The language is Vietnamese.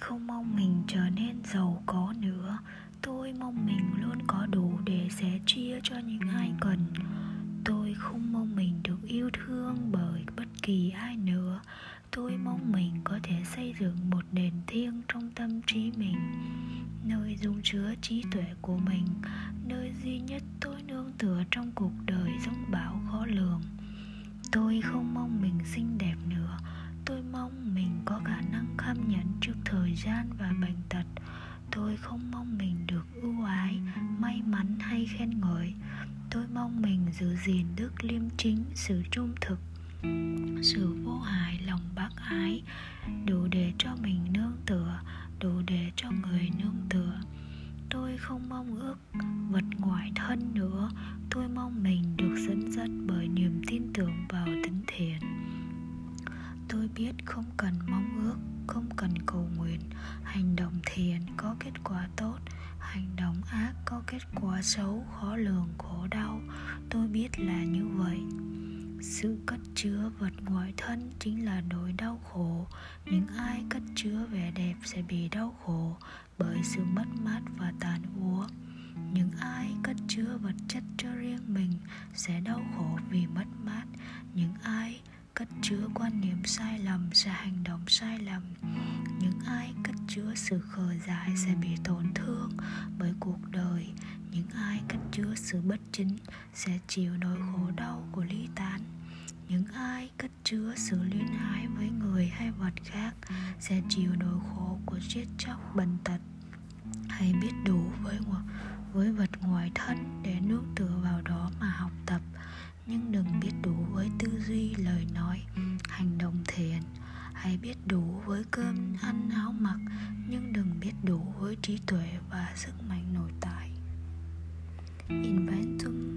không mong mình trở nên giàu có nữa. Tôi mong mình luôn có đủ để sẻ chia cho những ai cần. Tôi không mong mình được yêu thương bởi bất kỳ ai nữa. Tôi mong mình có thể xây dựng một nền thiêng trong tâm trí mình, nơi dung chứa trí tuệ của mình, nơi duy nhất tôi nương tựa trong cuộc đời dông bão khó lường. Tôi không mong mình xinh đẹp và bệnh tật. Tôi không mong mình được ưu ái, may mắn hay khen ngợi. Tôi mong mình giữ gìn đức liêm chính, sự trung thực, sự vô hại lòng bác ái, đủ để cho mình nương tựa, đủ để cho người nương tựa. Tôi không mong ước vật ngoại thân nữa. Tôi mong mình được dẫn dắt bởi niềm tin tưởng vào tính thiện tôi biết không cần mong ước, không cần cầu nguyện. Hành động thiện có kết quả tốt, hành động ác có kết quả xấu, khó lường, khổ đau. Tôi biết là như vậy. Sự cất chứa vật ngoại thân chính là nỗi đau khổ. Những ai cất chứa vẻ đẹp sẽ bị đau khổ bởi sự mất mát và tàn úa. Những ai cất chứa vật chất cho riêng mình sẽ đau khổ vì mất mát. Những ai cất chứa quan niệm sai lầm sẽ hành động sai lầm. Những ai cất chứa sự khờ dại sẽ bị tổn thương bởi cuộc đời. Những ai cất chứa sự bất chính sẽ chịu nỗi khổ đau của ly tán. Những ai cất chứa sự luyến ái với người hay vật khác sẽ chịu nỗi khổ của chết chóc, bệnh tật hãy biết đủ với với vật ngoài thân để nương tựa vào đó mà học tập. Nhưng đừng biết hãy biết đủ với cơm ăn áo mặc, nhưng đừng biết đủ với trí tuệ và sức mạnh nội tại. Inventum